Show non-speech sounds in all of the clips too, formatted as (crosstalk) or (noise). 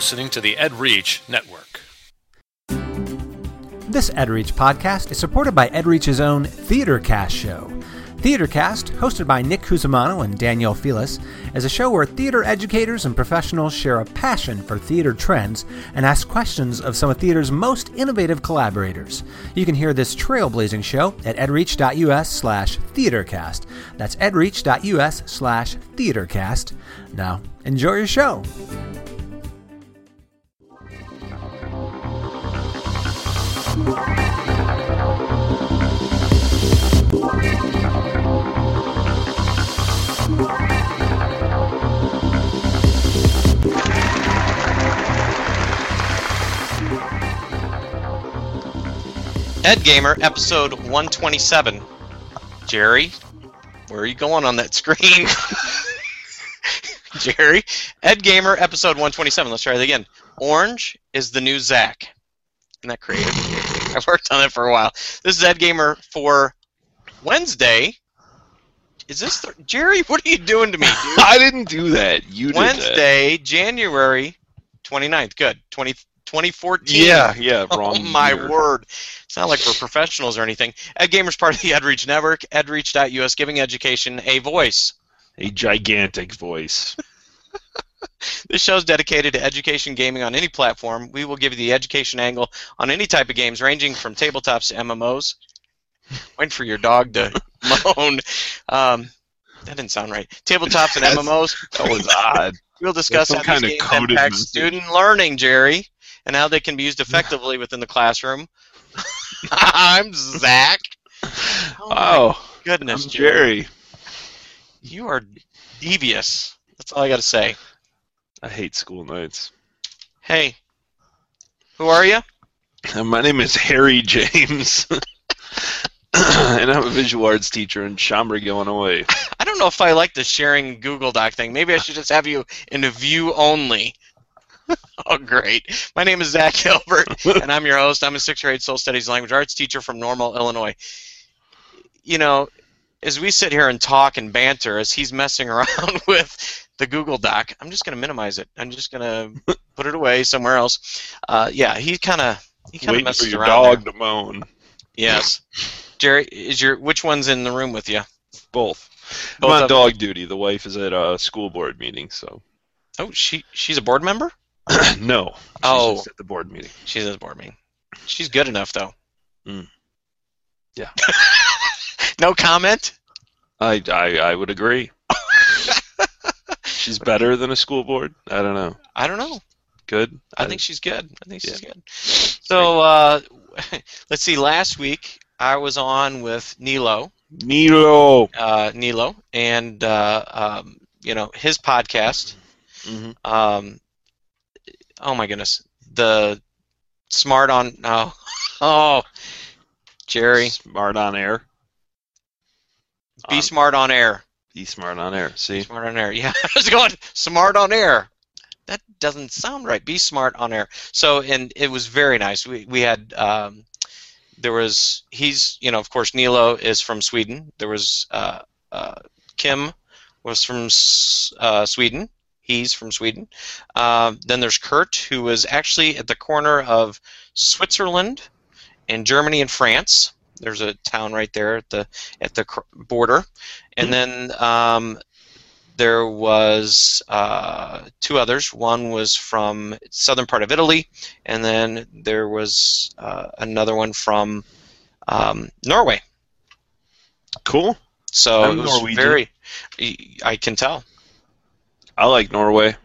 listening to the EdReach Network. This EdReach podcast is supported by EdReach's own TheaterCast show. TheaterCast, hosted by Nick Cusimano and Danielle Felis, is a show where theater educators and professionals share a passion for theater trends and ask questions of some of theater's most innovative collaborators. You can hear this trailblazing show at edreach.us slash theatercast. That's edreach.us slash theatercast. Now, enjoy your show. EdGamer, episode 127. Jerry, where are you going on that screen? (laughs) Jerry, EdGamer, episode 127. Let's try it again. Orange is the new Zach. Isn't that creative? (laughs) I've worked on it for a while. This is EdGamer for Wednesday. Is this th- Jerry? (laughs) What are you doing to me, dude? (laughs) I didn't do that. You did that. Wednesday, January 29th. Good. 20, 2014. Yeah, yeah, oh wrong. Oh my year. word! It's not like we're professionals or anything. EdGamer's part of the EdReach network. EdReach.us, giving education a voice. A gigantic voice. This show is dedicated to education gaming on any platform. We will give you the education angle on any type of games, ranging from tabletops to MMOs. Waiting for your dog to (laughs) moan. Um, that didn't sound right. Tabletops and MMOs. That was odd. We'll discuss how kind these of games impact student learning, Jerry, and how they can be used effectively within the classroom. (laughs) I'm Zach. Oh, Oh, goodness, Jerry. Jerry. You are devious. That's all I got to say. I hate school nights. Hey, who are you? Uh, my name is Harry James. (laughs) and I'm a visual arts teacher in Schaumburg, Illinois. I don't know if I like the sharing Google Doc thing. Maybe I should just have you in a view only. (laughs) oh, great. My name is Zach Gilbert, (laughs) and I'm your host. I'm a sixth grade social studies language arts teacher from Normal, Illinois. You know, as we sit here and talk and banter, as he's messing (laughs) around with the Google Doc, I'm just going to minimize it. I'm just going (laughs) to put it away somewhere else. Uh, yeah, he kind of he kind of Waiting for messes your around. dog there. to moan. Yes, Jerry, is your which one's in the room with you? Both. Both I'm on dog duty. The wife is at a school board meeting, so. Oh, she she's a board member. (clears throat) no. She's Oh. just at the board meeting. She's at the board meeting. She's good enough though. Mm. Yeah. (laughs) no comment. I, I, I would agree. (laughs) She's better than a school board? I don't know. I don't know. Good? I think she's good. I think she's Yeah. good. So uh, (laughs) let's see. Last week I was on with Nilo, Nilo. uh, Nilo, and uh, um, you know his podcast. Mm-hmm. Um, oh my goodness, the smart on no, (laughs) oh, Jerry, Smart on air. Be On- smart on air. Be smart on air. See? Smart on air. Yeah, (laughs) I was going smart on air. That doesn't sound right. Be smart on air. So, and it was very nice. We we had um, there was he's you know of course Nilo is from Sweden. There was uh, uh, Kim was from uh, Sweden. He's from Sweden. Um, then there's Kurt, who was actually at the corner of Switzerland and Germany and France. There's a town right there at the at the border, and then um, there was uh, two others. One was from southern part of Italy, and then there was uh, another one from um, Norway. Cool. So I'm it was Norwegian. very. I can tell. I like Norway.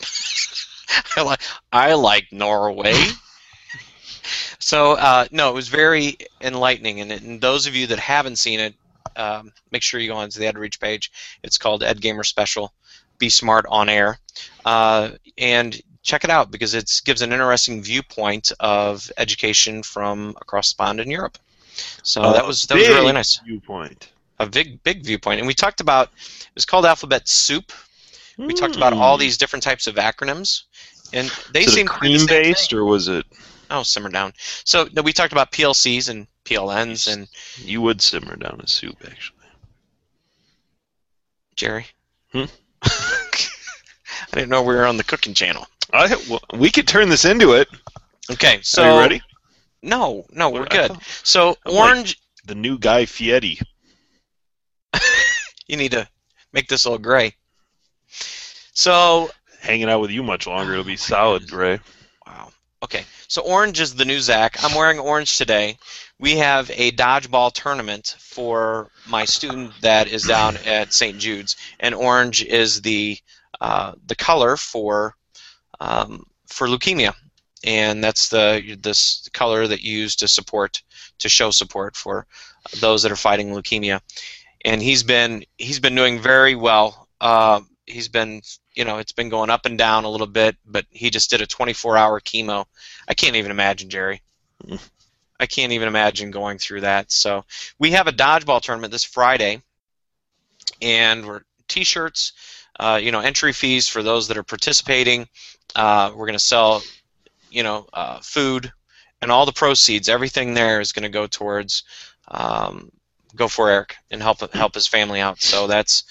(laughs) I like, I like Norway. (laughs) so uh, no, it was very enlightening, and, and those of you that haven't seen it, um, make sure you go onto the EdReach page. It's called EdGamer Special. Be smart on air, uh, and check it out because it gives an interesting viewpoint of education from across the pond in Europe. So A that was that was really nice. Viewpoint. A big big viewpoint, and we talked about it was called Alphabet Soup. We talked about all Mm. these different types of acronyms, and they seem cream based, or was it? Oh, simmer down. So we talked about PLCs and PLNs and You would simmer down a soup, actually. Jerry. Hmm? (laughs) I didn't know we were on the cooking channel. I, well, we could turn this into it. Okay, so Are you ready? No, no, we're good. thought- So I'm like- orange, The new Guy Fieri. (laughs) you need to make this all gray. So Hanging out with you much longer, it'll be solid, gray. Wow. Okay. So orange is the new Zach. I'm wearing orange today. We have a dodgeball tournament for my student that is down at St. Jude's, and orange is the uh, the color for um, for leukemia, and that's the this color that you use to support to show support for those that are fighting leukemia. And he's been he's been doing very well. Uh, he's been you know it's been going up and down a little bit, but he just did a 24-hour chemo. I can't even imagine, Jerry. Mm. I can't even imagine going through that. So we have a dodgeball tournament this Friday, and we're t-shirts, uh, you know, entry fees for those that are participating. Uh, we're going to sell, you know, uh, food, and all the proceeds, everything there is going to go towards um, go for Eric and help help his family out. So that's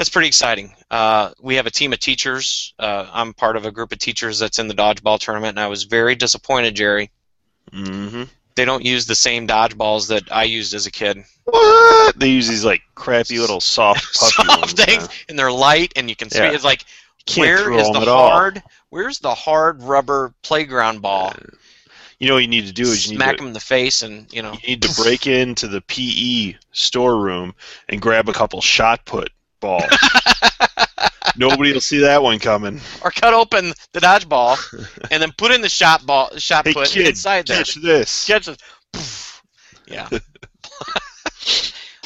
that's pretty exciting. Uh, we have a team of teachers. Uh, I'm part of a group of teachers that's in the dodgeball tournament, and I was very disappointed, Jerry. Mm-hmm. They don't use the same dodgeballs that I used as a kid. What? They use these like crappy little soft (laughs) puffy Soft ones. things, man. and they're light, and you can see Yeah. it's like where is the at all. hard? Where's the hard rubber playground ball? You know what you need to do is you need Smack to, him in the face, and you know. you need to break (laughs) into the PE storeroom and grab a couple shot put balls. Nobody will see that one coming. or cut open the dodgeball (laughs) and then put in the shot ball, shot Hey put kid, inside there. catch this. Catch. Poof. (laughs) Yeah.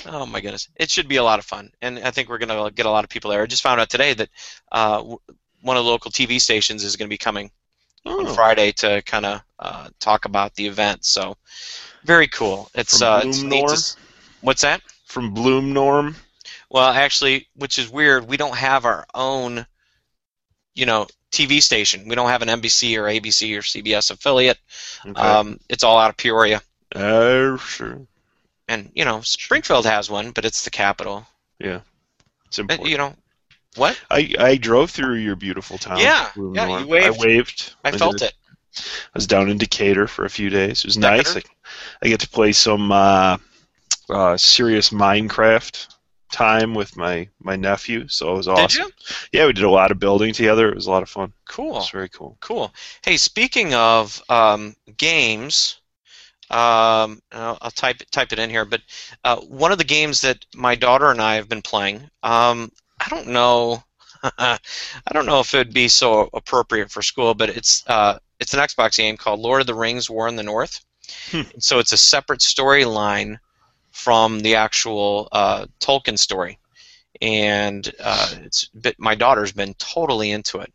oh my goodness, it should be a lot of fun, and I think we're gonna get a lot of people there. I just found out today that uh, one of the local TV stations is going to be coming on Oh, Friday to kind of uh, talk about the event. So very cool. It's From uh, it's Bloom. To, Norm? s- what's that? from Bloom Norm. Well, actually, which is weird, we don't have our own, you know, TV station. We don't have an NBC or ABC or CBS affiliate. Okay. Um, it's all out of Peoria, Oh, sure. and you know, Springfield has one, but it's the capital. Yeah, it's important. you know, what? I, I drove through your beautiful town. Yeah, yeah, you waved. I waved. I felt did. it. I was down in Decatur for a few days. It was nice. I, Decatur? I get to play some uh, uh, serious Minecraft time with my, my nephew, so it was awesome. Did you? Yeah, we did a lot of building together. It was a lot of fun. Cool. was very cool. Cool. Hey, speaking of um, games, um, I'll, I'll type it, type it in here. But uh, one of the games that my daughter and I have been playing, um, I don't know, (laughs) I don't know if it would be so appropriate for school, but it's uh, it's an Xbox game called Lord of the Rings: War in the North. Hmm. So it's a separate storyline from the actual uh, Tolkien story, and uh, it's bit, my daughter's been totally into it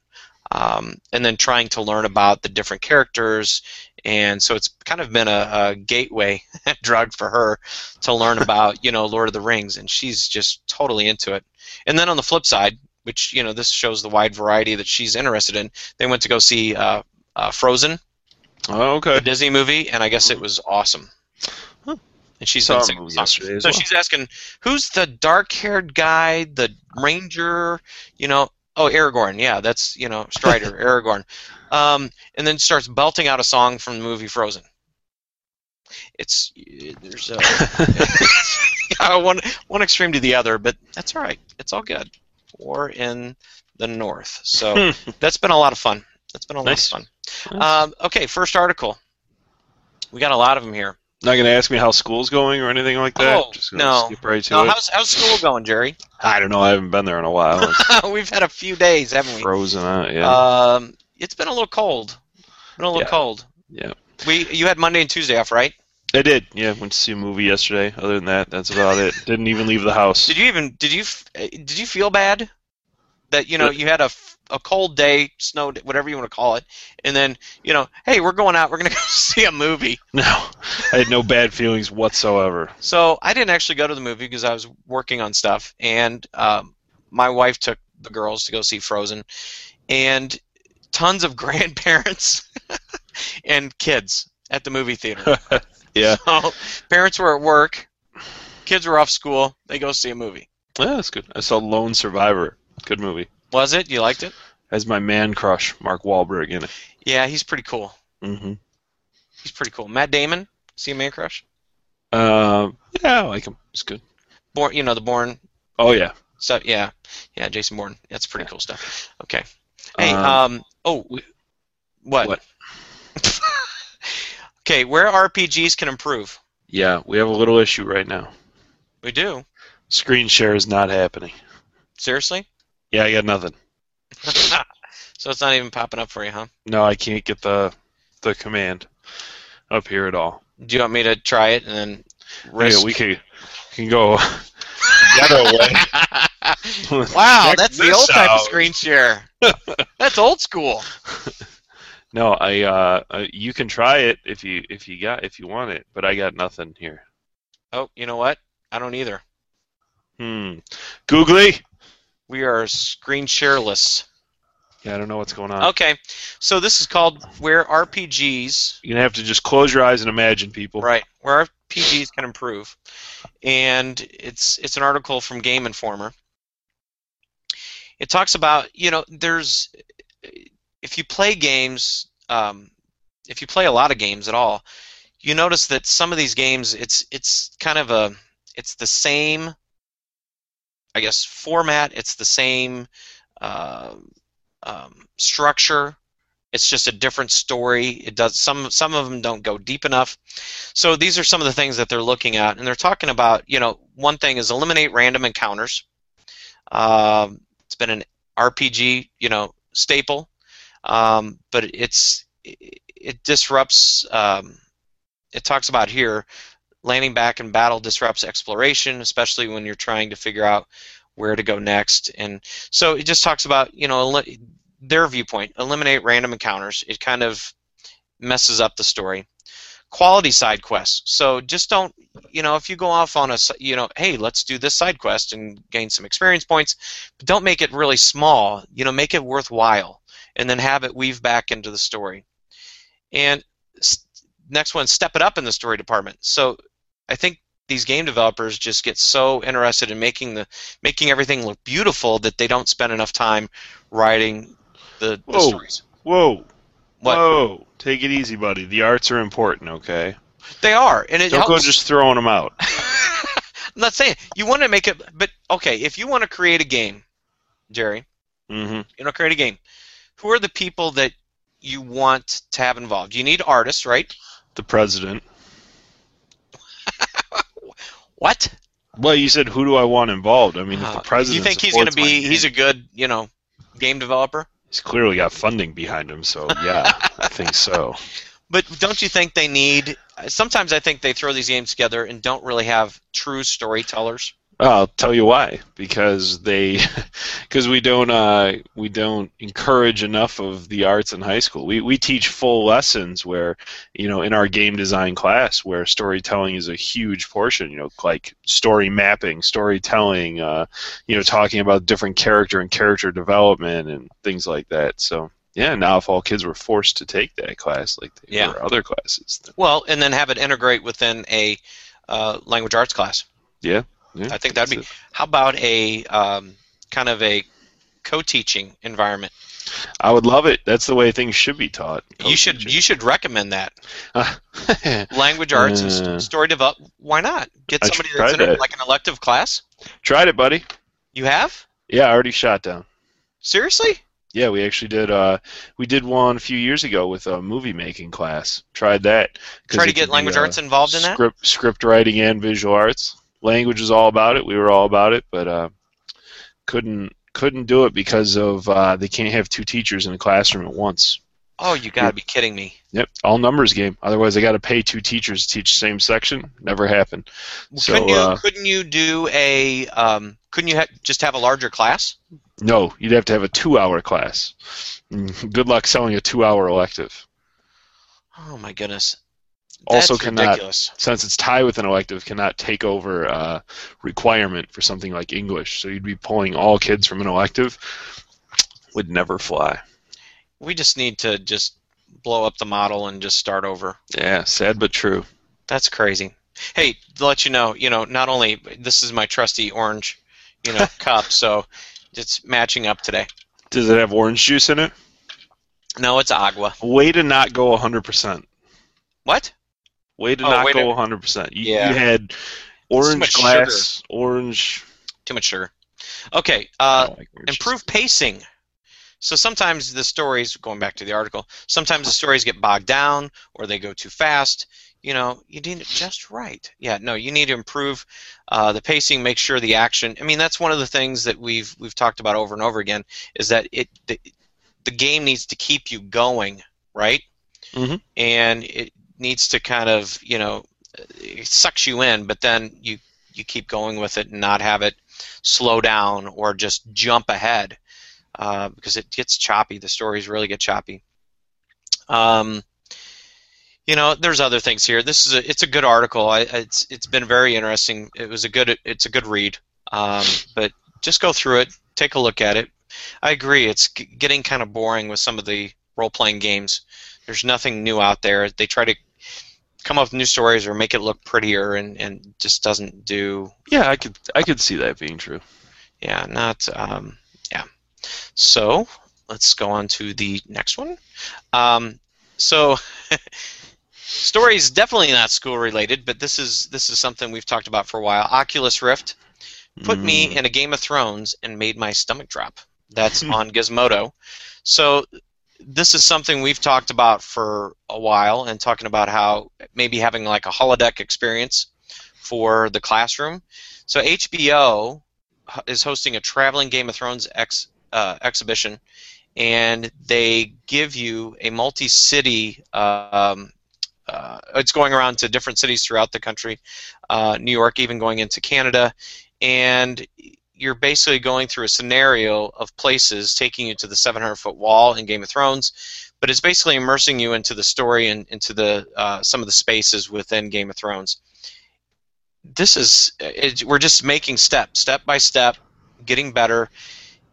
um, and then trying to learn about the different characters. And so it's kind of been a, a gateway (laughs) drug for her to learn (laughs) about, you know, Lord of the Rings, and she's just totally into it. And then on the flip side, which you know, this shows the wide variety that she's interested in. They went to go see uh, uh, Frozen, Oh, okay. Disney movie, and I guess it was awesome. And she's Saw been a singing movie songs. yesterday So well. she's asking, who's the dark-haired guy, the ranger? You know, oh Aragorn, yeah, that's you know Strider, (laughs) Aragorn, um, and then starts belting out a song from the movie Frozen. It's there's a, yeah, (laughs) (laughs) one one extreme to the other, but that's all right. It's all good. War in the North. So that's been a lot of fun. That's been a lot of fun. Um, okay, first article. We got a lot of them here. Not gonna ask me how school's going or anything like that. Oh, Just gonna no. skip right to Now, it. how's how's school going, Jerry? I don't know. I haven't been there in a while. (laughs) We've had a few days, haven't we? frozen out. Yeah. Um, it's been a little cold. Been a little Yeah. cold. yeah. We you had Monday and Tuesday off, right? I did. Yeah. Went to see a movie yesterday. Other than that, that's about it. Didn't even leave the house. Did you even did you did you feel bad that you know you had a f- a cold day, snow, day, whatever you want to call it, and then you know, hey, we're going out, we're gonna (laughs) go see a movie. No. I had no bad feelings whatsoever. So I didn't actually go to the movie because I was working on stuff, and um, my wife took the girls to go see Frozen, and tons of (laughs) grandparents (laughs) and kids at the movie theater. Yeah. So parents were at work, kids were off school. They go see a movie. Yeah, that's good. I saw Lone Survivor. Good movie. Was it? You liked it? As my man crush, Mark Wahlberg, in it. Yeah, he's pretty cool. hmm He's pretty cool. Matt Damon, see a man crush? Uh, yeah, I like him. He's good. Bourne, you know the Bourne Oh yeah. stuff. Yeah, yeah, Jason Bourne. That's pretty cool stuff. Okay. Hey, Um, um, oh, what? what? (laughs) okay, where RPGs can improve? Yeah, we have a little issue right now. We do. Screen share is not happening. Seriously? Yeah, I got nothing. (laughs) so it's not even popping up for you, huh? No, I can't get the the command up here at all. Do you want me to try it and then Yeah, we can can go (laughs) the other way. (laughs) wow, Check that's the old type of screen share. that's old school. No, I uh, uh, you can try it if you if you got if you want it, but I got nothing here. Oh, you know what? I don't either. Hmm. Googly. We are screen shareless. Yeah, I don't know what's going on. Okay, so this is called where RPGs, You're gonna have to just close your eyes and imagine, people. right? Where RPGs can improve, and it's it's an article from Game Informer. It talks about you know there's if you play games, um, if you play a lot of games at all, you notice that some of these games it's it's kind of a it's the same I guess format. It's the same uh, um, structure. It's just a different story. It does some some of them don't go deep enough. So these are some of the things that they're looking at, and they're talking about. You know, one thing is eliminate random encounters. Um, it's been an RPG, you know, staple, um, but it's it, it disrupts. Um, it talks about here landing back in battle disrupts exploration, especially when you're trying to figure out where to go next. And so it just talks about, you know, their viewpoint, eliminate random encounters. It kind of messes up the story. Quality side quests. So just don't, you know, if you go off on a, you know, hey, let's do this side quest and gain some experience points, but don't make it really small. You know, make it worthwhile, and then have it weave back into the story. And next one, step it up in the story department. So I think these game developers just get so interested in making the making everything look beautiful that they don't spend enough time writing the, the Whoa. stories. Whoa. What Whoa. Take it easy, buddy. The arts are important, okay? they are, and it Don't go helps. just throwing them out. (laughs) I'm not saying you want to make it, but okay, if you want to create a game, Jerry, hmm you know, create a game. Who are the people that you want to have involved? You need artists, right? The president. What? Well, you said who do I want involved? I mean, if Uh, the president. you think he's going to be? He's a good, you know, game developer. He's clearly got funding behind him, so yeah, I think so. (laughs) But don't you think they need? Sometimes I think they throw these games together and don't really have true storytellers. I'll tell you why. Because they, (laughs) because we don't, uh, we don't encourage enough of the arts in high school. We we teach full lessons where, you know, in our game design class, where storytelling is a huge portion. You know, like story mapping, storytelling. Uh, you know, talking about different character and character development and things like that. So. Yeah, now if all kids were forced to take that class like they Yeah. were other classes, Well, and then have it integrate within a uh, language arts class. yeah, yeah, I think that'd be. it. How about a um, kind of a co-teaching environment? I would love it. That's the way things should be taught. You should you should recommend that (laughs) language arts and Uh, st- story develop. Why not get somebody that's in that. like an elective class? Tried it, buddy. You have Yeah, I already shot down. seriously? Yeah, we actually did. Uh, we did one a few years ago with a movie making class. Tried that. Try to get could be, language uh, arts involved in that. Script, script writing and visual arts. Language is all about it. We were all about it, but uh, couldn't couldn't do it because of uh, they can't have two teachers in a classroom at once. Oh, you got to be kidding me! Yep, all numbers game. Otherwise, they got to pay two teachers to teach the same section. Never happened. So, couldn't you uh, couldn't you do a um, couldn't you ha- just have a larger class? No, you'd have to have a two-hour class. Mm, Good luck selling a two-hour elective. Oh my goodness! Also That's cannot- ridiculous. Since it's tied with an elective, cannot take over uh, requirement for something like English. So you'd be pulling all kids from an elective. Would never fly. We just need to just blow up the model and just start over. Yeah, sad but true. That's crazy. Hey, to let you know, you know, not only this is my trusty orange, you know, (laughs) cup, so it's matching up today. Does it have orange juice in it? No, it's agua. Way to not go 100%. What? Way to Oh, not go to- 100%. You, Yeah. you had orange glass, orange. Too much sugar. Okay. Uh, like improve pacing. So sometimes the stories, going back to the article, sometimes the stories get bogged down or they go too fast. You know, you need it just right. Yeah, no, you need to improve uh, the pacing. Make sure the action. I mean, that's one of the things that we've we've talked about over and over again. Is that it the, the game needs to keep you going, right? Mhm. And it needs to kind of you know it sucks you in, but then you you keep going with it and not have it slow down or just jump ahead uh, because it gets choppy. The stories really get choppy. Um, you know, there's other things here. This is a it's a good article. I, it's it's been very interesting. It was a good it's a good read. Um, but just go through it, take a look at it. I agree. It's getting kind of boring with some of the role playing games. There's nothing new out there. They try to come up with new stories or make it look prettier, and, and just doesn't do Yeah, I could I could see that being true. yeah, not um, yeah. So let's go on to the next one. Um, so (laughs) stories definitely not school related, but this is this is something we've talked about for a while. Oculus Rift put me Mm. in a Game of Thrones and made my stomach drop. That's (laughs) on Gizmodo. So this is something we've talked about for a while and talking about how maybe having like a holodeck experience for the classroom. So HBO is hosting a traveling Game of Thrones ex, uh, exhibition, and they give you a multi-city. Um, uh, it's going around to different cities throughout the country, uh, New York, even going into Canada, and you're basically going through a scenario of places taking you to the 700 foot wall in Game of Thrones, but it's basically immersing you into the story and into the uh, some of the spaces within Game of Thrones. This is it, we're just making step step by step, getting better,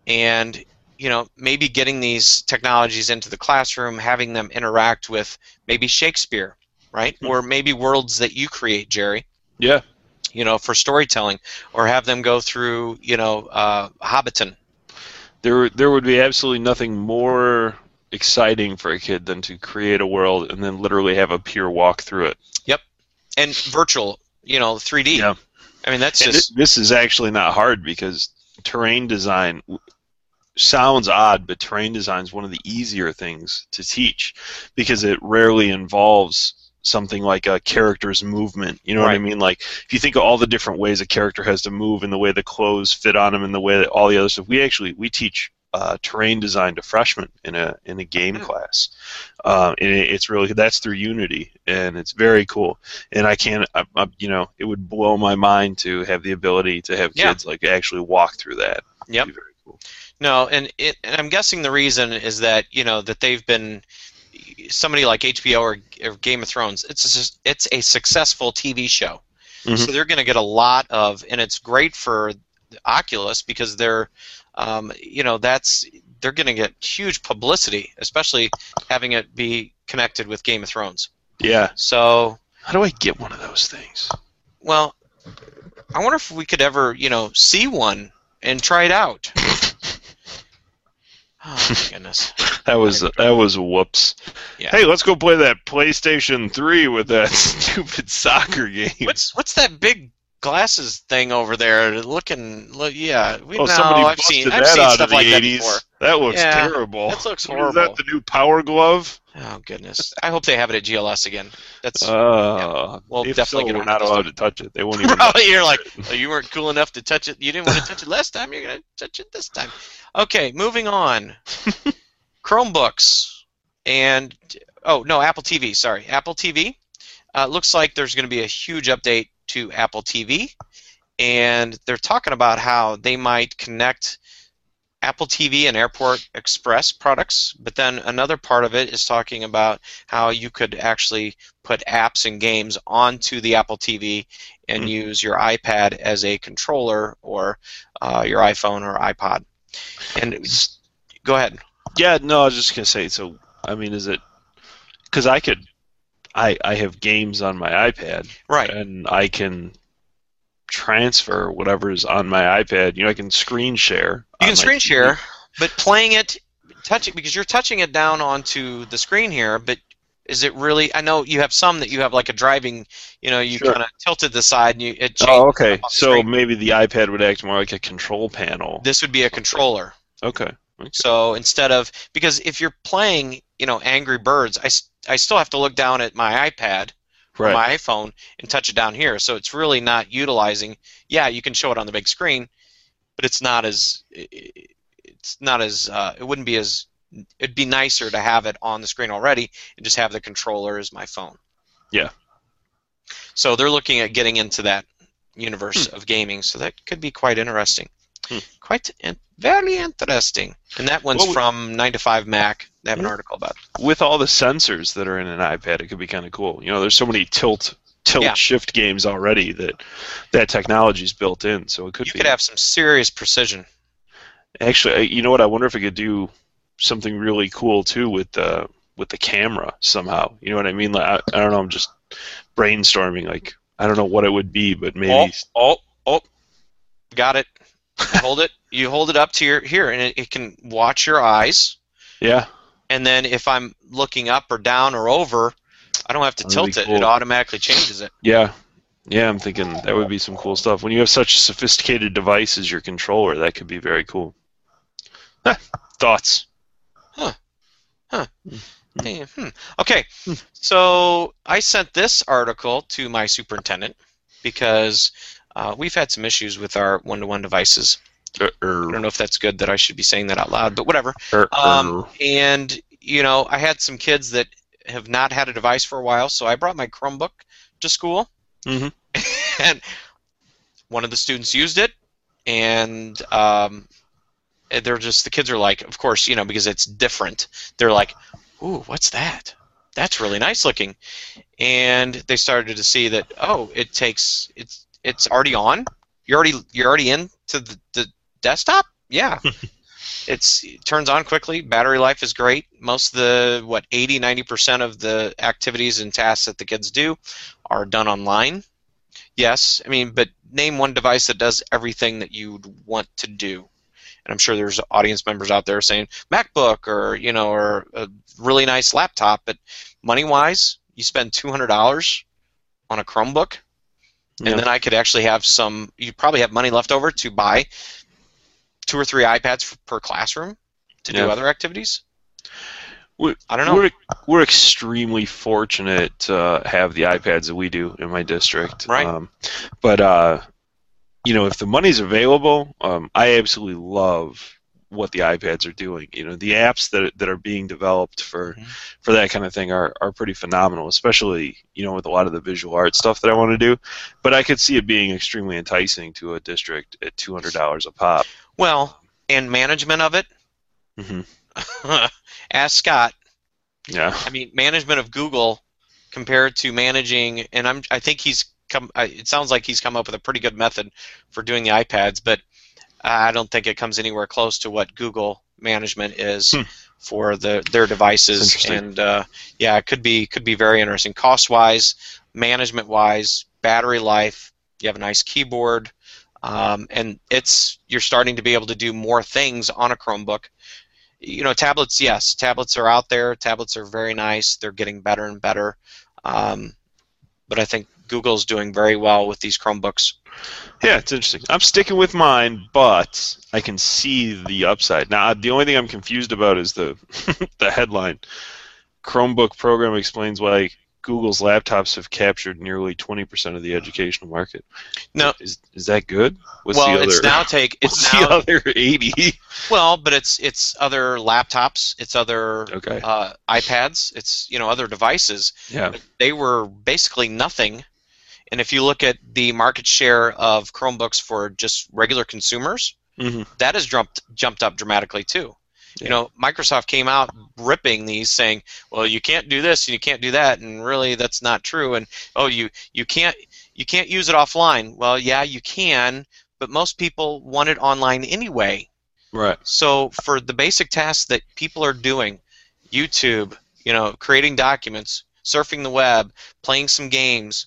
and you know maybe getting these technologies into the classroom, having them interact with maybe Shakespeare, right, Hmm. or maybe worlds that you create, Jerry Yeah. You know, for storytelling, or have them go through, you know, uh, Hobbiton. There there would be absolutely nothing more exciting for a kid than to create a world and then literally have a peer walk through it. Yep, and virtual, you know, 3D. Yeah. I mean, that's And just thi- this is actually not hard because terrain design sounds odd, but terrain design is one of the easier things to teach because it rarely involves something like a character's movement. You know what I mean? Like if you think of all the different ways a character has to move and the way the clothes fit on them and the way that all the other stuff, we actually we teach uh, terrain design to freshmen in a in a game Hmm. class. Um, and it, it's really that's through Unity, and it's very cool. And I can't, I, I, you know, it would blow my mind to have the ability to have Yeah. kids like actually walk through that. Yep. Very cool. no, and it, and I'm guessing the reason is that you know that they've been somebody like HBO or, or Game of Thrones. It's a, it's a successful TV show, Mhm. so they're going to get a lot of, and it's great for Oculus because they're, um, you know, that's they're going to get huge publicity, especially having it be connected with Game of Thrones. Yeah. So How do I get one of those things? Well, I wonder if we could ever, you know, see one and try it out. (laughs) Oh my goodness. (laughs) That was that was whoops. Yeah. Hey, let's go play that PlayStation 3 with that (laughs) stupid soccer game. What's what's that big glasses thing over there? Looking, look, yeah. We, oh, no, somebody I've seen that I've seen out stuff of the like that before. That looks Yeah, terrible. that looks horrible is that, the new Power Glove? Oh goodness. I hope they have it at GLS again. That's Uh, We'll if definitely so, get we're not allowed to touch it. They won't (laughs) even. Probably you're like, oh, you weren't cool enough to touch it. You didn't want to touch it last time. You're gonna touch it this time. Okay, moving on. (laughs) Chromebooks and oh no, Apple TV. Sorry, Apple TV. Uh, looks like there's going to be a huge update to Apple TV, and they're talking about how they might connect Apple TV and Airport Express products. But then another part of it is talking about how you could actually put apps and games onto the Apple TV and Hmm. use your iPad as a controller or uh, your iPhone or iPod. And go ahead. Yeah, no, I was just gonna say. So, I mean, is it? Because I could, I I have games on my iPad, Right. and I can transfer whatever's on my iPad. You know, I can screen share. You can screen TV. share. but playing it, touching because you're touching it down onto the screen here, but is it really? I know you have some that you have like a driving, you know, you Sure. kind of tilted the side and you it. Oh, okay. up on the So screen. maybe the iPad would act more like a control panel. this would be a controller. Okay. okay. So instead of because if you're playing, you know, Angry Birds, I I still have to look down at my iPad or Right. my iPhone and touch it down here. So it's really not utilizing. Yeah, you can show it on the big screen, but it's not as it's not as uh, it wouldn't be as it'd be nicer to have it on the screen already and just have the controller as my phone. Yeah. So they're looking at getting into that universe of gaming, so that could be quite interesting. Hmm. Quite in- very interesting. And that one's Well, we- from 9 to 5 Mac. They have an article about it. With all the sensors that are in an iPad, it could be kind of cool. You know, there's so many tilt tilt Yeah. shift games already that that technology is built in. So it could You be could have some serious precision. actually. You know what? I wonder if it could do something really cool too with the with the camera somehow. You know what I mean? Like I, I don't know. I'm just brainstorming. Like I don't know what it would be, but maybe. Oh, oh, oh. Got it. hold it. (laughs) You hold it up to your here, and it, it can watch your eyes. Yeah. And then if I'm looking up or down or over, I don't have to That'd tilt it. cool. It automatically changes it. Yeah. Yeah, I'm thinking that would be some cool stuff. When you have such a sophisticated device as your controller, that could be very cool. Huh. Thoughts? Hey, hmm. Okay, so I sent this article to my superintendent because uh, we've had some issues with our one-to-one devices. Er, I don't know if that's good that I should be saying that out loud, but whatever. er, Um, er. and you know, I had some kids that have not had a device for a while, so I brought my Chromebook to school, Mhm. (laughs) and one of the students used it, and um, they're just the kids are like, of course, you know, because it's different. They're like, "Ooh, what's that? That's really nice looking," and they started to see that oh, it takes it's it's already on. You're already you're already into the, the desktop. Yeah. (laughs) it's it turns on quickly battery life is great most of the what 80 90% of the activities and tasks that the kids do are done online yes i mean but name one device that does everything that you'd want to do and i'm sure there's audience members out there saying macbook or you know or a really nice laptop but money wise you spend $200 on a chromebook Yeah. and then I could actually have some. You probably have money left over to buy two or three iPads per classroom to do other activities. We- I don't know. We're we're extremely fortunate to have the iPads that we do in my district. Right. Um, but uh, you know, if the money's available, um, I absolutely love what the iPads are doing. You know, the apps that that are being developed for Mhm. for that kind of thing are are pretty phenomenal. Especially you know with a lot of the visual art stuff that I want to do. But I could see it being extremely enticing to a district at two hundred dollars a pop. Well, and management of it. hmm (laughs) Ask Scott. Yeah. I mean, management of Google compared to managing, and I'm. I think he's come. It sounds like he's come up with a pretty good method for doing the iPads, but I don't think it comes anywhere close to what Google management is Hmm. for the their devices. Interesting. And uh, yeah, it could be could be very interesting, cost wise, management wise, battery life. You have a nice keyboard, um, and it's you're starting to be able to do more things on a Chromebook you know tablets yes tablets are out there tablets are very nice they're getting better and better um, but i think google's doing very well with these chromebooks Yeah, it's interesting. I'm sticking with mine, but I can see the upside. Now, the only thing I'm confused about is the (laughs) the headline. Chromebook program explains why Google's laptops have captured nearly 20% of the educational market. No. is is that good? What's well the other? it's now (laughs) take it's now the other 80? well but it's it's other laptops it's other Okay. uh, ipads it's you know other devices Yeah. they were basically nothing and if you look at the market share of chromebooks for just regular consumers hmm that has jumped jumped up dramatically too. Yeah. You know, Microsoft came out ripping these, saying, "Well, you can't do this and you can't do that," and really that's not true. And oh, you you can't you can't use it offline. Well, yeah, you can, but most people want it online anyway. Right. So for the basic tasks that people are doing, YouTube, you know, creating documents, surfing the web, playing some games,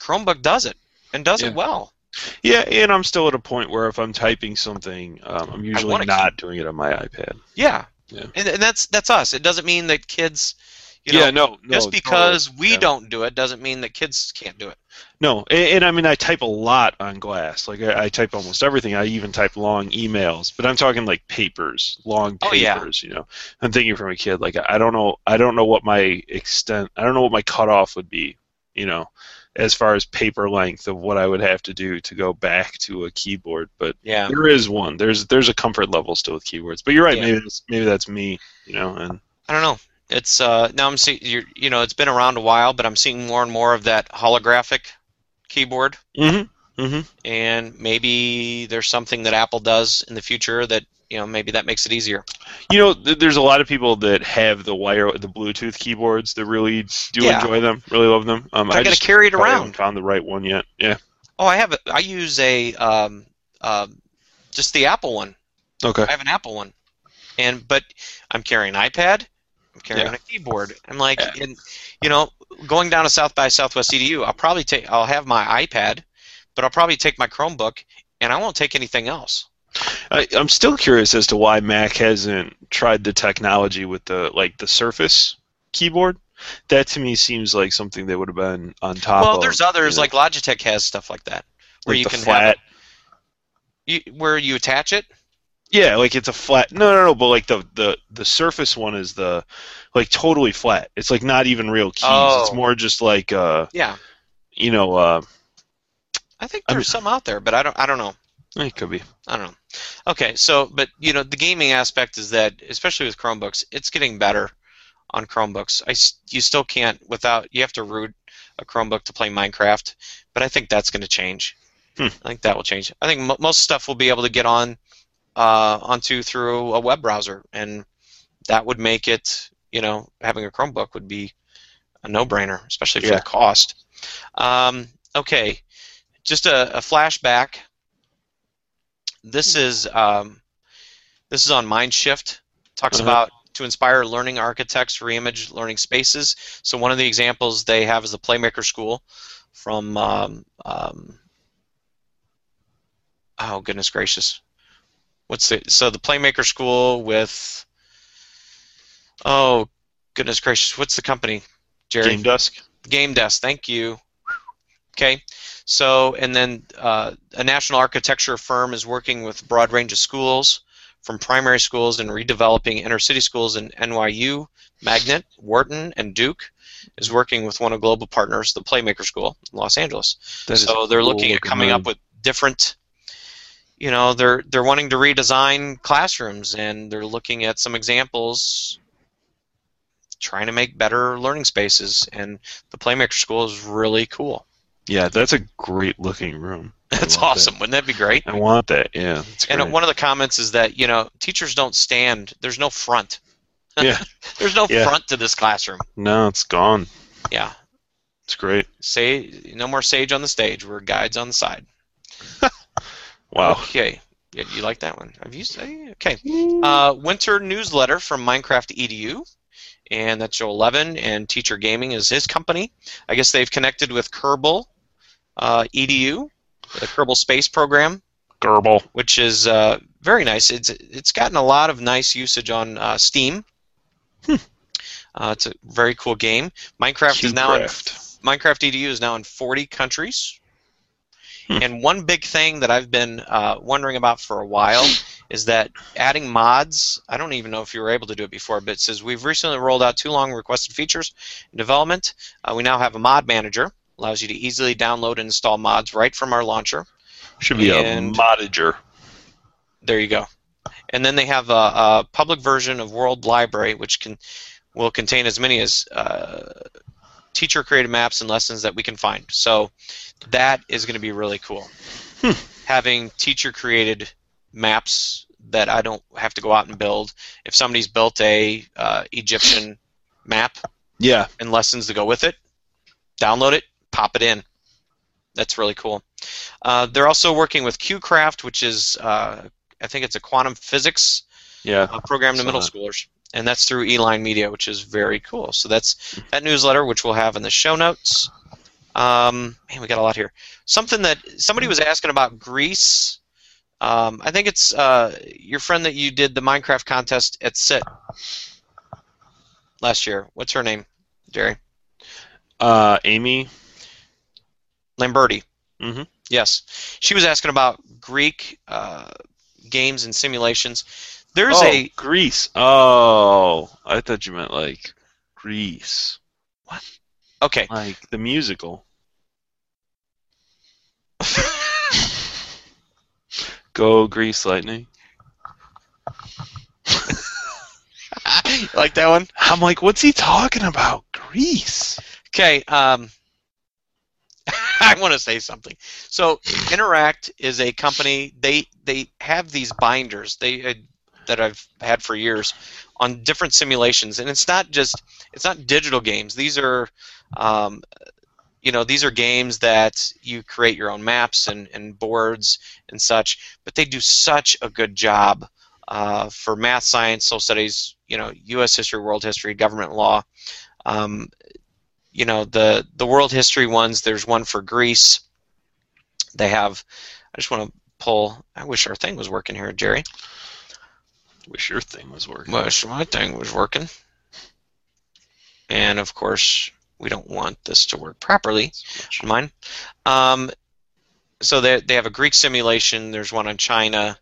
Chromebook does it and does Yeah. it well. Yeah, and I'm still at a point where if I'm typing something, um, I'm usually not doing it on my iPad. Yeah. Yeah. And, and that's that's us. It doesn't mean that kids, you know, yeah, no, no. just because we Yeah. don't do it doesn't mean that kids can't do it. No, and, and I mean I type a lot on Glass. Like I, I type almost everything. I even type long emails, but I'm talking like papers, long papers. Oh, yeah. You know, I'm thinking from a kid. Like I don't know, I don't know what my extent, I don't know what my cutoff would be. You know, as far as paper length of what I would have to do to go back to a keyboard. But Yeah. there is one. There's there's a comfort level still with keyboards. But you're right. Yeah. Maybe that's, maybe that's me. You know, and I don't know. It's uh now I'm seeing you you know it's been around a while, but I'm seeing more and more of that holographic keyboard, mm-hmm, mm-hmm. and maybe there's something that Apple does in the future that you know maybe that makes it easier. You know, th- there's a lot of people that have the wire, the Bluetooth keyboards that really do Yeah. enjoy them, really love them. Um, But I, gotta carry it around. haven't found the right one yet. Yeah. Oh, I have it. I use a um, um, just the Apple one. Okay. I have an Apple one, and but I'm carrying an iPad. I'm carrying Yeah. a keyboard. I'm like, Yeah. and you know, going down to South by Southwest EDU, I'll probably take. I'll have my iPad, but I'll probably take my Chromebook, and I won't take anything else. I, I'm still curious as to why Mac hasn't tried the technology with the like the Surface keyboard. That to me seems like something that would have been on top. well, of, there's others you know, like Logitech has stuff like that, where like you can flat. have it, where you attach it. Yeah, like it's a flat. No, no, no. But like the the the Surface one is the like totally flat. It's like not even real keys. It's Oh. more just like uh Yeah, you know uh I think there's some out there, but I don't. I don't know. It could be. I don't know. Okay, so but you know the gaming aspect is that especially with Chromebooks, it's getting better on Chromebooks. I you still can't without you have to root a Chromebook to play Minecraft, but I think that's going to change. Hmm. I think that will change. I think mo most stuff will be able to get on uh, onto through a web browser, and that would make it you know having a Chromebook would be a no-brainer, especially for Yeah. the cost. Um, okay, just a, a flashback this is um, this is on Mindshift. Talks Uh-huh. about to inspire learning architects for reimage learning spaces. So one of the examples they have is the Playmaker School from um, um, oh goodness gracious, what's the so the Playmaker School with oh goodness gracious, what's the company? Jerry Game Dusk. Game Desk, thank you. Okay, so and then uh, a national architecture firm is working with a broad range of schools, from primary schools and redeveloping inner city schools in NYU, Magnet, Wharton, and Duke. Is working with one of global partners, the Playmaker School in Los Angeles. That so they're cool looking at coming up with different. You know, they're they're wanting to redesign classrooms, and they're looking at some examples trying to make better learning spaces and the playmaker school is really cool Yeah, that's a great looking room. (laughs) That's awesome wouldn't that be great I want that. Yeah, and one of the comments is that you know teachers don't stand there's no front (laughs) Yeah. there's no Yeah. front to this classroom no, it's gone. yeah It's great. say no more sage on the stage we're guides on the side (laughs) Wow. okay yeah, you like that one have you say okay uh, winter newsletter from minecraft edu and that's joel levin and teacher gaming is his company i guess they've connected with kerbal uh, edu the kerbal space program Kerbal, which is uh, very nice. It's it's gotten a lot of nice usage on uh, Steam. Hmm. Uh, it's a very cool game. Minecraft is now in Minecraft EDU is now in 40 countries. Hmm. And one big thing that I've been uh, wondering about for a while is that adding mods. I don't even know if you were able to do it before, but it says we've recently rolled out two long requested features in development. Uh, we now have a mod manager, allows you to easily download and install mods right from our launcher. Should be And- a modager. There you go. And then they have a, a public version of World Library, which can will contain as many as uh, teacher-created maps and lessons that we can find. So that is going to be really cool. Hmm. Having teacher-created maps that I don't have to go out and build. If somebody's built a uh, Egyptian map Yeah. and lessons to go with it, download it, pop it in. That's really cool. Uh, they're also working with QCraft, which is uh, I think it's a quantum physics Yeah. uh, program to middle that. schoolers, and that's through E-Line Media, which is very cool. So that's that newsletter, which we'll have in the show notes. Um, man, we got a lot here. Something that somebody was asking about Greece. Um, I think it's uh, your friend that you did the Minecraft contest at SIT last year. What's her name, Jerry? Uh, Amy. Lamberti. Mhm. Yes, she was asking about Greek uh, games and simulations. There's oh, a Greece. Oh, I thought you meant like Greece, What? okay. like the musical. (laughs) Go Grease Lightning. (laughs) like that one. I'm like, what's he talking about? Greece. Okay. Um, (laughs) I want to say something. So, Interact is a company. They they have these binders. They uh, that I've had for years on different simulations, and it's not just it's not digital games. These are, um, you know, these are games that you create your own maps and, and boards and such. But they do such a good job uh, for math, science, social studies, you know, U.S. history, world history, government law. Um, you know the the world history ones. There's one for Greece. They have. I just want to pull. I wish our thing was working here, Jerry. Wish your thing was working. Wish my thing was working. And of course, we don't want this to work properly. Mine. Um, so they they have a Greek simulation. There's one on China,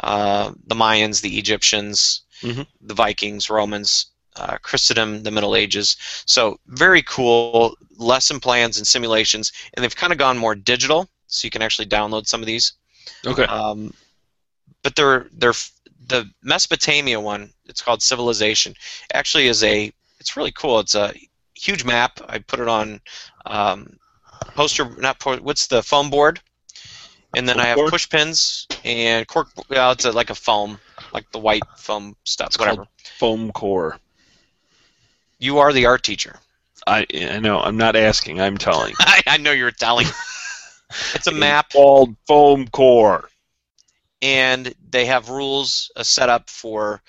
uh, the Mayans, the Egyptians, Mhm. the Vikings, Romans, uh, Christendom, the Middle Ages. So very cool lesson plans and simulations, and they've kind of gone more digital, so you can actually download some of these. Okay. Um, but they're they're the Mesopotamia one. It's called Civilization. Actually, is a it's really cool. It's a huge map. I put it on um, poster. Not what's the foam board, and then I have board? push pins and cork. Well, it's a, like a foam, like the white foam stuff. It's whatever. Foam core. You are the art teacher. I I know. I'm not asking. I'm telling. (laughs) I, I know you're telling. (laughs) it's a map. Called foam core. and they have rules uh, set up for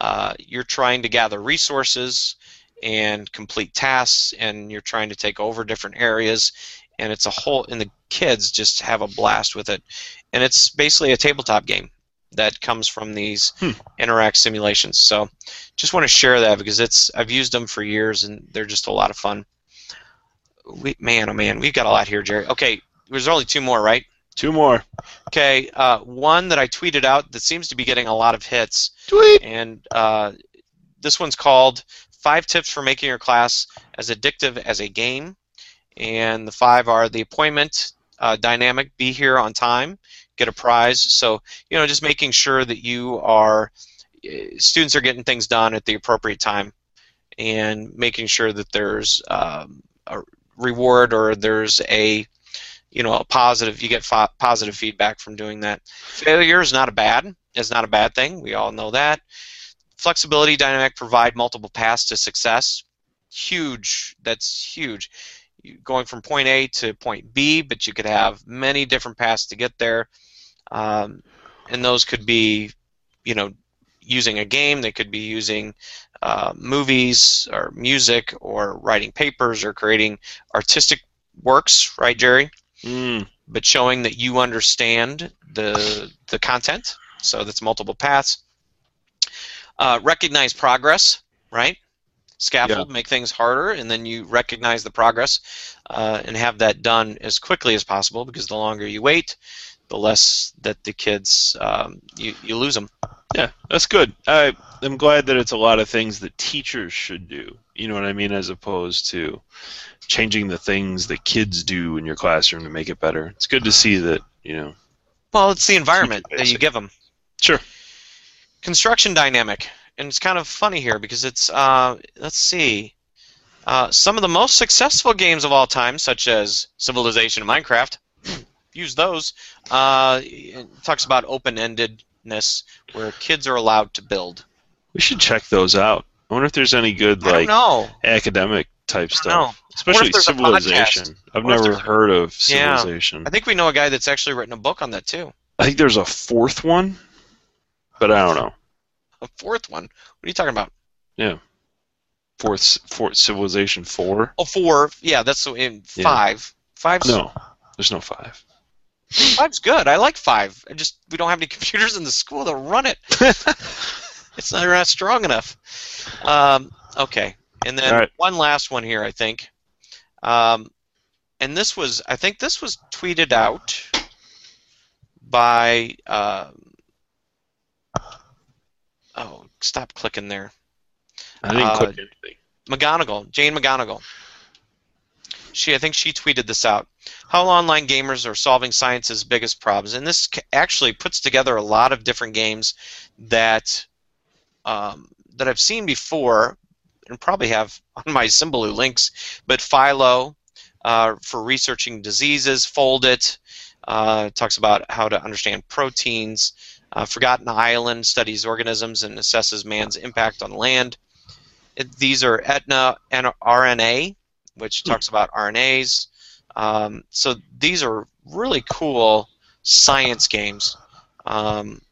uh, you're trying to gather resources and complete tasks and you're trying to take over different areas and it's a whole and the kids just have a blast with it and it's basically a tabletop game that comes from these Hmm. interact simulations so just want to share that because it's i've used them for years and they're just a lot of fun we, man oh man we've got a lot here jerry okay there's only two more right Two more. Okay, uh, one that I tweeted out that seems to be getting a lot of hits, Tweet. and uh, this one's called Five Tips for Making Your Class as Addictive as a Game. And the five are the appointment uh, dynamic, be here on time, get a prize. So, you know, just making sure that you are, uh, students are getting things done at the appropriate time and making sure that there's um, a reward or there's a you know a positive you get fo- positive feedback from doing that. Failure is not a bad is not a bad thing. We all know that. Flexibility dynamic provide multiple paths to success. Huge that's huge going from point a to point b but you could have many different paths to get there um, and those could be you know using a game they could be using uh, movies or music or writing papers or creating artistic works right jerry Mm. but showing that you understand the the content. So that's multiple paths. Uh, recognize progress, right? Scaffold, make things harder, and then you recognize the progress uh, and have that done as quickly as possible. Because the longer you wait, the less that the kids um, you you lose them. Yeah, that's good. I I'm glad that it's a lot of things that teachers should do. You know what I mean, as opposed to changing the things that kids do in your classroom to make it better. It's good to see that. You know. Well, it's the environment that you give them. Sure. construction dynamic, and it's kind of funny here because it's uh, let's see, uh, some of the most successful games of all time, such as Civilization and Minecraft, (clears throat) use those. Uh, it talks about open-endedness, where kids are allowed to build. We should check those out. I wonder if there's any good like academic type stuff. know. Especially civilization. I've never a- heard of Yeah. civilization. I think we know a guy that's actually written a book on that too. I think there's a fourth one, but I don't know. A fourth one. What are you talking about? Yeah. Fourth, fourth Civilization Four. Oh, four. Yeah, that's in Yeah. five. Five's No, there's no five. (gasps) five's good. I like five. I just we don't have any (laughs) computers in the school that run it. (laughs) It's not, not strong enough. Um, okay, and then right. one last one here, I think. Um, and this was, I think this was tweeted out by. Um, oh, stop clicking there. I didn't Uh, click anything. McGonigal, Jane McGonigal. She, I think she tweeted this out. How online gamers are solving science's biggest problems, and this actually puts together a lot of different games that um, that I've seen before, and probably have (laughs) on my Symbaloo links. But Phylo uh, for researching diseases, Foldit uh, talks about how to understand proteins. Uh, Forgotten Island studies organisms and assesses man's impact on land. It, these are Etna and RNA, which talks about RNAs. Um, so these are really cool science games. Um,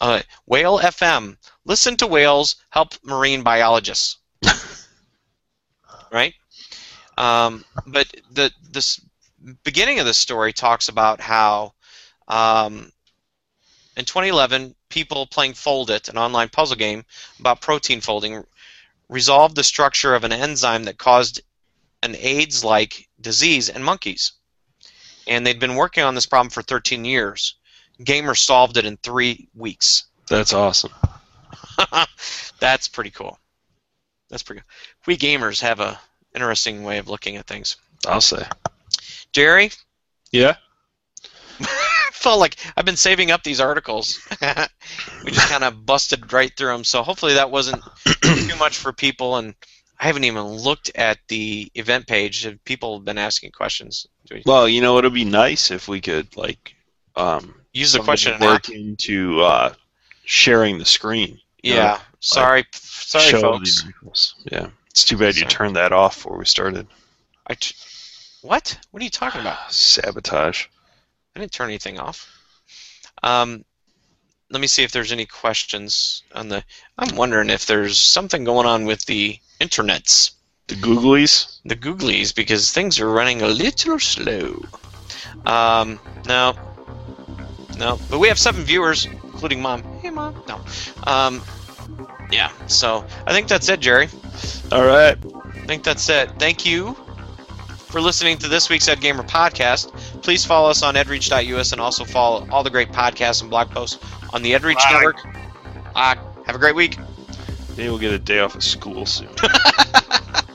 uh, Whale FM. Listen to whales help marine biologists. (laughs) right? Um, but the this beginning of the story talks about how um, in 2011, people playing Foldit, an online puzzle game about protein folding, resolved the structure of an enzyme that caused an AIDS-like disease in monkeys. And they'd been working on this problem for 13 years. Gamers solved it in three weeks. That's awesome. (laughs) That's pretty cool. That's pretty cool. We gamers have a interesting way of looking at things. I'll say. Jerry, Yeah. I felt like I've been saving up these articles. (laughs) we just kind of busted right through them. So hopefully that wasn't (clears throat) too much for people. And I haven't even looked at the event page. People have been asking questions. Well, you know, it'd be nice if we could like um, use the question and work into uh, sharing the screen. Yeah. Sorry, sorry, folks. Yeah. It's too bad you turned that off before we started. I t- what? What are you talking about? Sabotage. I didn't turn anything off. Um, let me see if there's any questions on the. I'm wondering if there's something going on with the internets, The Googlies. the Googlies, because things are running a little slow. Um, no, no, but we have seven viewers, including mom. Hey, mom. No. Um, yeah. So I think that's it, Jerry. All right. I think that's it. Thank you for listening to this week's EdGamer podcast. Please follow us on edreach.us and also follow all the great podcasts and blog posts on the EdReach Bye. Network. Uh, have a great week. Maybe we'll get a day off of school soon. (laughs)